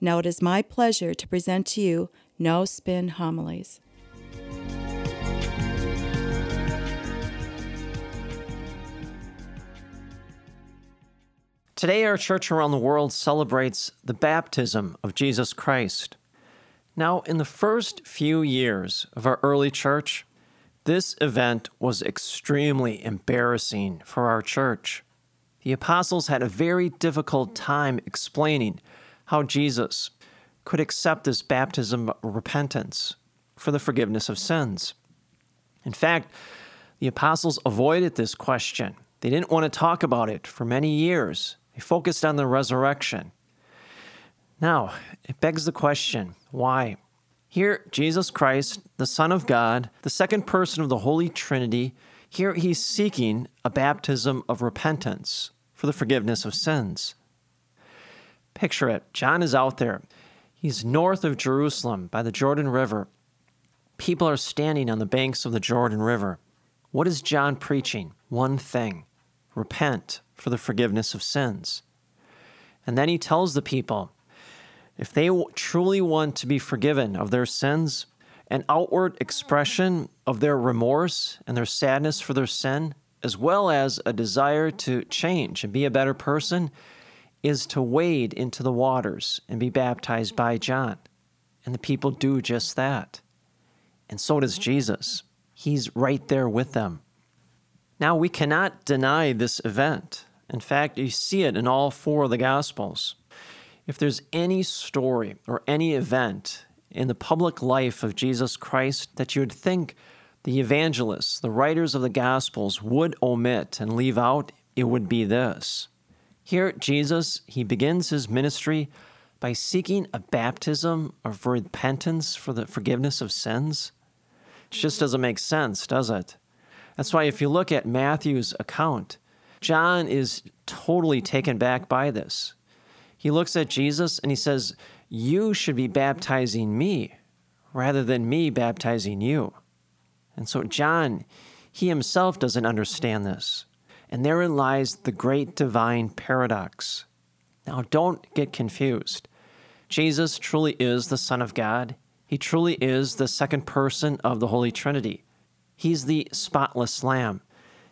Now it is my pleasure to present to you No Spin Homilies. Today, our church around the world celebrates the baptism of Jesus Christ. Now, in the first few years of our early church, this event was extremely embarrassing for our church. The apostles had a very difficult time explaining how Jesus could accept this baptism of repentance for the forgiveness of sins. In fact, the apostles avoided this question. They didn't want to talk about it for many years They focused on the resurrection. Now, it begs the question why? Here, Jesus Christ, the Son of God, the second person of the Holy Trinity, here he's seeking a baptism of repentance for the forgiveness of sins. Picture it John is out there. He's north of Jerusalem by the Jordan River. People are standing on the banks of the Jordan River. What is John preaching? One thing repent for the forgiveness of sins. And then he tells the people if they truly want to be forgiven of their sins, an outward expression of their remorse and their sadness for their sin, as well as a desire to change and be a better person, is to wade into the waters and be baptized by John. And the people do just that. And so does Jesus. He's right there with them. Now, we cannot deny this event. In fact, you see it in all four of the Gospels. If there's any story or any event in the public life of Jesus Christ that you would think the evangelists, the writers of the Gospels, would omit and leave out, it would be this. Here, Jesus, he begins his ministry by seeking a baptism of repentance for the forgiveness of sins. It just doesn't make sense, does it? That's why if you look at Matthew's account, John is totally taken back by this. He looks at Jesus and he says, You should be baptizing me rather than me baptizing you. And so John, he himself doesn't understand this. And therein lies the great divine paradox. Now, don't get confused. Jesus truly is the Son of God. He truly is the second person of the Holy Trinity. He's the spotless lamb.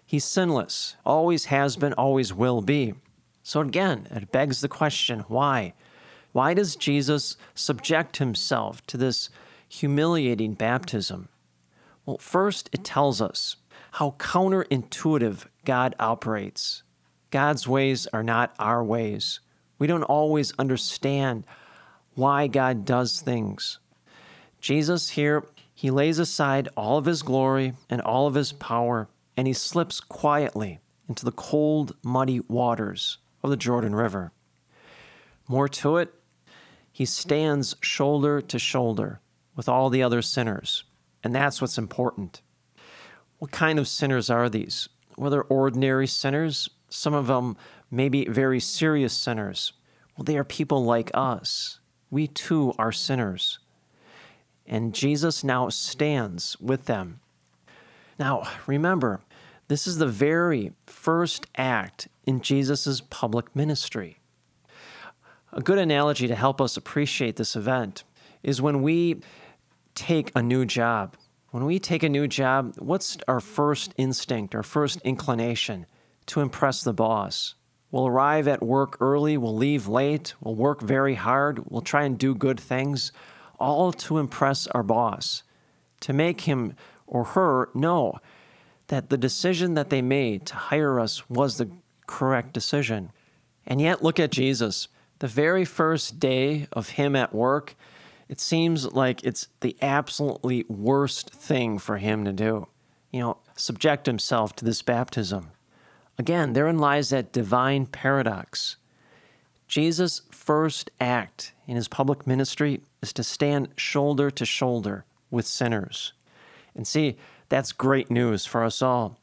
He's sinless, always has been, always will be. So again, it begs the question why? Why does Jesus subject himself to this humiliating baptism? Well, first, it tells us how counterintuitive God operates. God's ways are not our ways. We don't always understand why God does things. Jesus here he lays aside all of his glory and all of his power, and he slips quietly into the cold, muddy waters of the Jordan River. More to it, he stands shoulder to shoulder with all the other sinners, and that's what's important. What kind of sinners are these? Well, they're ordinary sinners. Some of them may be very serious sinners. Well, they are people like us. We too are sinners and Jesus now stands with them. Now, remember, this is the very first act in Jesus' public ministry. A good analogy to help us appreciate this event is when we take a new job. When we take a new job, what's our first instinct, our first inclination? To impress the boss. We'll arrive at work early, we'll leave late, we'll work very hard, we'll try and do good things all to impress our boss, to make him or her know that the decision that they made to hire us was the correct decision. And yet, look at Jesus. The very first day of him at work, it seems like it's the absolutely worst thing for him to do. You know, subject himself to this baptism. Again, therein lies that divine paradox. Jesus' first act in his public ministry is to stand shoulder to shoulder with sinners. And see, that's great news for us all.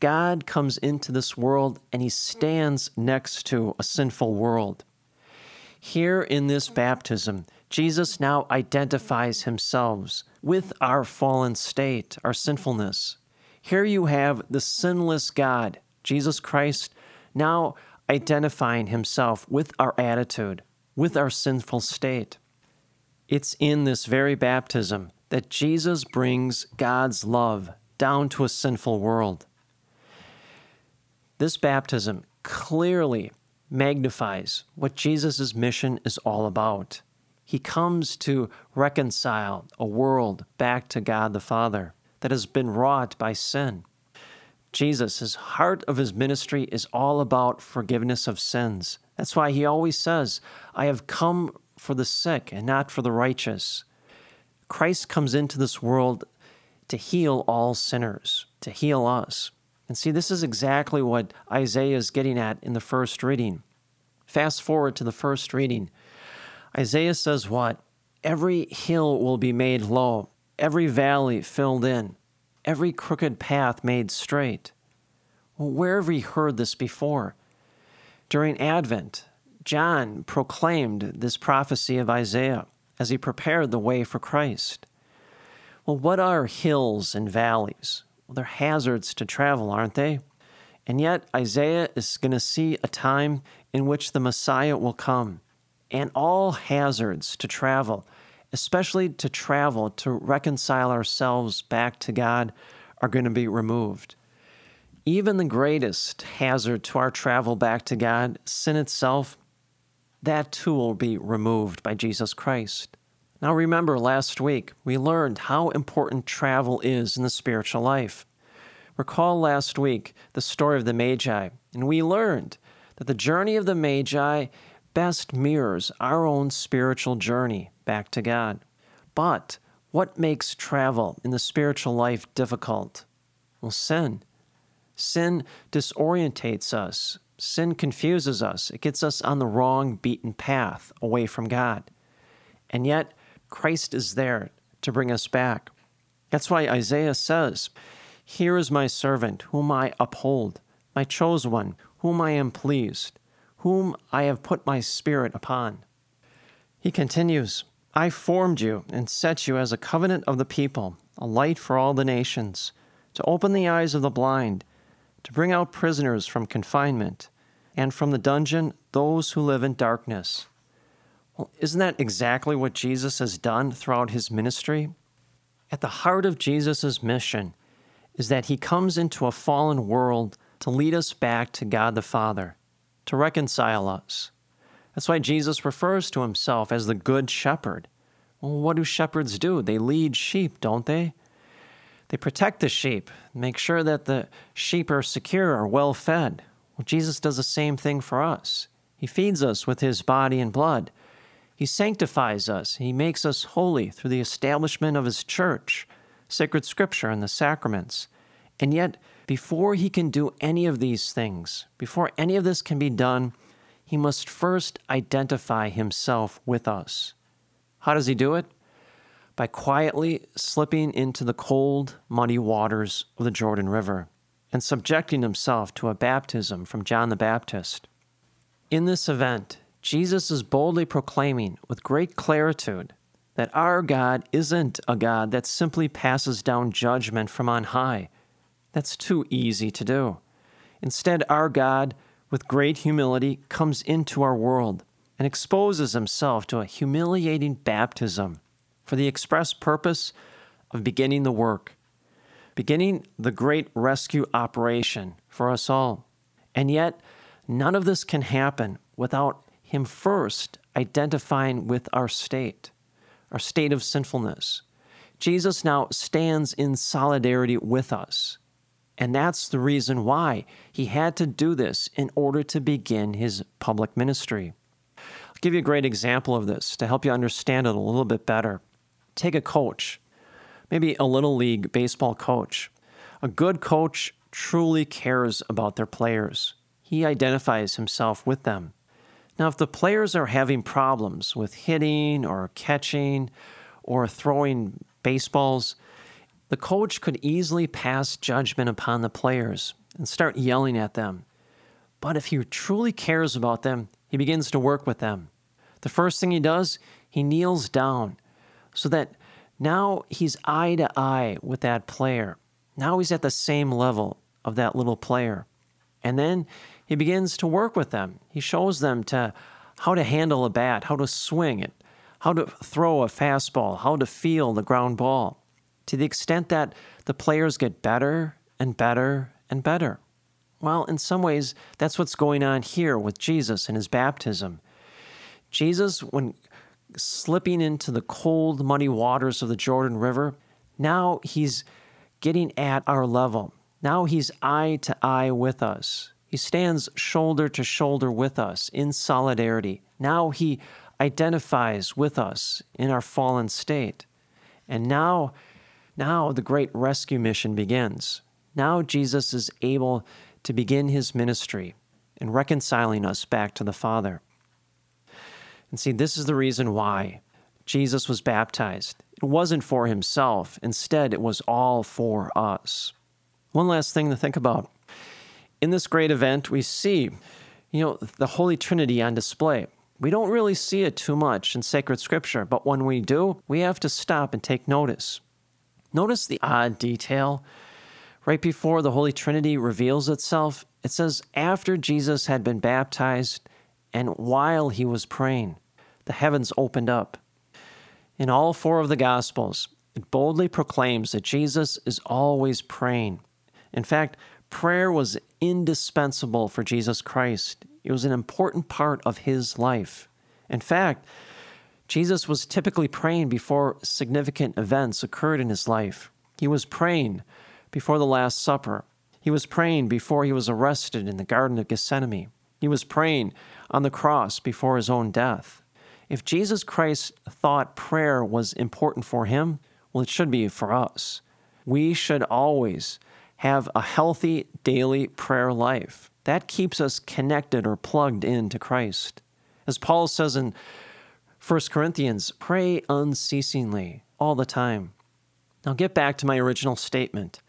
God comes into this world and he stands next to a sinful world. Here in this baptism, Jesus now identifies himself with our fallen state, our sinfulness. Here you have the sinless God, Jesus Christ, now identifying himself with our attitude, with our sinful state. It's in this very baptism that Jesus brings God's love down to a sinful world. This baptism clearly magnifies what Jesus' mission is all about. He comes to reconcile a world back to God the Father that has been wrought by sin. Jesus, his heart of his ministry is all about forgiveness of sins. That's why he always says, I have come for the sick and not for the righteous. Christ comes into this world to heal all sinners, to heal us. And see, this is exactly what Isaiah is getting at in the first reading. Fast forward to the first reading. Isaiah says what? Every hill will be made low, every valley filled in every crooked path made straight. Well, where have we heard this before? During Advent, John proclaimed this prophecy of Isaiah as he prepared the way for Christ. Well, what are hills and valleys? Well, they're hazards to travel, aren't they? And yet, Isaiah is going to see a time in which the Messiah will come, and all hazards to travel especially to travel, to reconcile ourselves back to God, are going to be removed. Even the greatest hazard to our travel back to God, sin itself, that too will be removed by Jesus Christ. Now, remember, last week we learned how important travel is in the spiritual life. Recall last week the story of the Magi, and we learned that the journey of the Magi best mirrors our own spiritual journey back to God. But what makes travel in the spiritual life difficult? Well, sin. Sin disorientates us. Sin confuses us. It gets us on the wrong beaten path away from God. And yet, Christ is there to bring us back. That's why Isaiah says, Here is my servant, whom I uphold, my chosen one, whom I am pleased, whom I have put my spirit upon. He continues, I formed you and set you as a covenant of the people, a light for all the nations, to open the eyes of the blind, to bring out prisoners from confinement, and from the dungeon those who live in darkness. Well, isn't that exactly what Jesus has done throughout his ministry? At the heart of Jesus' mission is that he comes into a fallen world to lead us back to God the Father, to reconcile us. That's why Jesus refers to himself as the Good Shepherd. Well, what do shepherds do? They lead sheep, don't they? They protect the sheep, make sure that the sheep are secure, are well fed. Well, Jesus does the same thing for us. He feeds us with his body and blood. He sanctifies us. He makes us holy through the establishment of his church, sacred scripture, and the sacraments. And yet, before he can do any of these things, before any of this can be done, he must first identify himself with us. How does he do it? By quietly slipping into the cold, muddy waters of the Jordan River and subjecting himself to a baptism from John the Baptist. In this event, Jesus is boldly proclaiming with great claritude that our God isn't a God that simply passes down judgment from on high. That's too easy to do. Instead, our God with great humility, comes into our world and exposes himself to a humiliating baptism for the express purpose of beginning the work, beginning the great rescue operation for us all. And yet, none of this can happen without him first identifying with our state, our state of sinfulness. Jesus now stands in solidarity with us and that's the reason why he had to do this in order to begin his public ministry. I'll give you a great example of this to help you understand it a little bit better. Take a coach, maybe a little league baseball coach. A good coach truly cares about their players, he identifies himself with them. Now, if the players are having problems with hitting or catching or throwing baseballs, the coach could easily pass judgment upon the players and start yelling at them. But if he truly cares about them, he begins to work with them. The first thing he does, he kneels down so that now he's eye to eye with that player. Now he's at the same level of that little player. And then he begins to work with them. He shows them to how to handle a bat, how to swing it, how to throw a fastball, how to feel the ground ball. To the extent that the players get better and better and better. Well, in some ways, that's what's going on here with Jesus and his baptism. Jesus, when slipping into the cold, muddy waters of the Jordan River, now he's getting at our level. Now he's eye to eye with us. He stands shoulder to shoulder with us in solidarity. Now he identifies with us in our fallen state. And now, now the great rescue mission begins. Now Jesus is able to begin his ministry in reconciling us back to the Father. And see, this is the reason why Jesus was baptized. It wasn't for himself, instead, it was all for us. One last thing to think about in this great event, we see, you know, the Holy Trinity on display. We don't really see it too much in sacred scripture, but when we do, we have to stop and take notice. Notice the odd detail. Right before the Holy Trinity reveals itself, it says, after Jesus had been baptized and while he was praying, the heavens opened up. In all four of the Gospels, it boldly proclaims that Jesus is always praying. In fact, Prayer was indispensable for Jesus Christ, it was an important part of his life. In fact, Jesus was typically praying before significant events occurred in his life. He was praying before the Last Supper. He was praying before he was arrested in the Garden of Gethsemane. He was praying on the cross before his own death. If Jesus Christ thought prayer was important for him, well, it should be for us. We should always have a healthy daily prayer life. That keeps us connected or plugged into Christ. As Paul says in 1 Corinthians, pray unceasingly all the time. Now, get back to my original statement.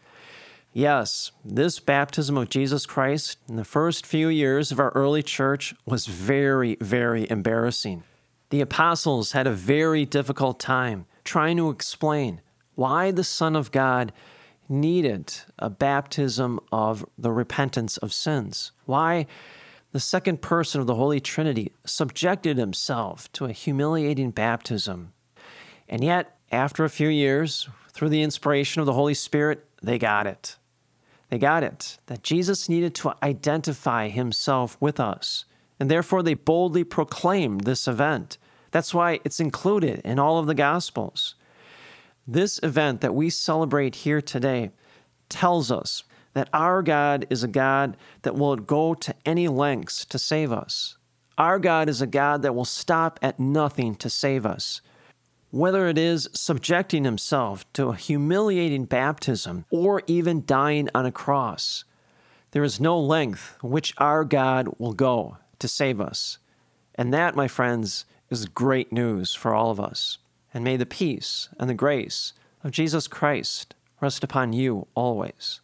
Yes, this baptism of Jesus Christ in the first few years of our early church was very, very embarrassing. The apostles had a very difficult time trying to explain why the Son of God needed a baptism of the repentance of sins. Why the second person of the Holy Trinity subjected himself to a humiliating baptism. And yet, after a few years, through the inspiration of the Holy Spirit, they got it. They got it that Jesus needed to identify himself with us. And therefore, they boldly proclaimed this event. That's why it's included in all of the Gospels. This event that we celebrate here today tells us that our God is a God that will go to any lengths to save us. Our God is a God that will stop at nothing to save us. Whether it is subjecting himself to a humiliating baptism or even dying on a cross, there is no length which our God will go to save us. And that, my friends, is great news for all of us and may the peace and the grace of Jesus Christ rest upon you always.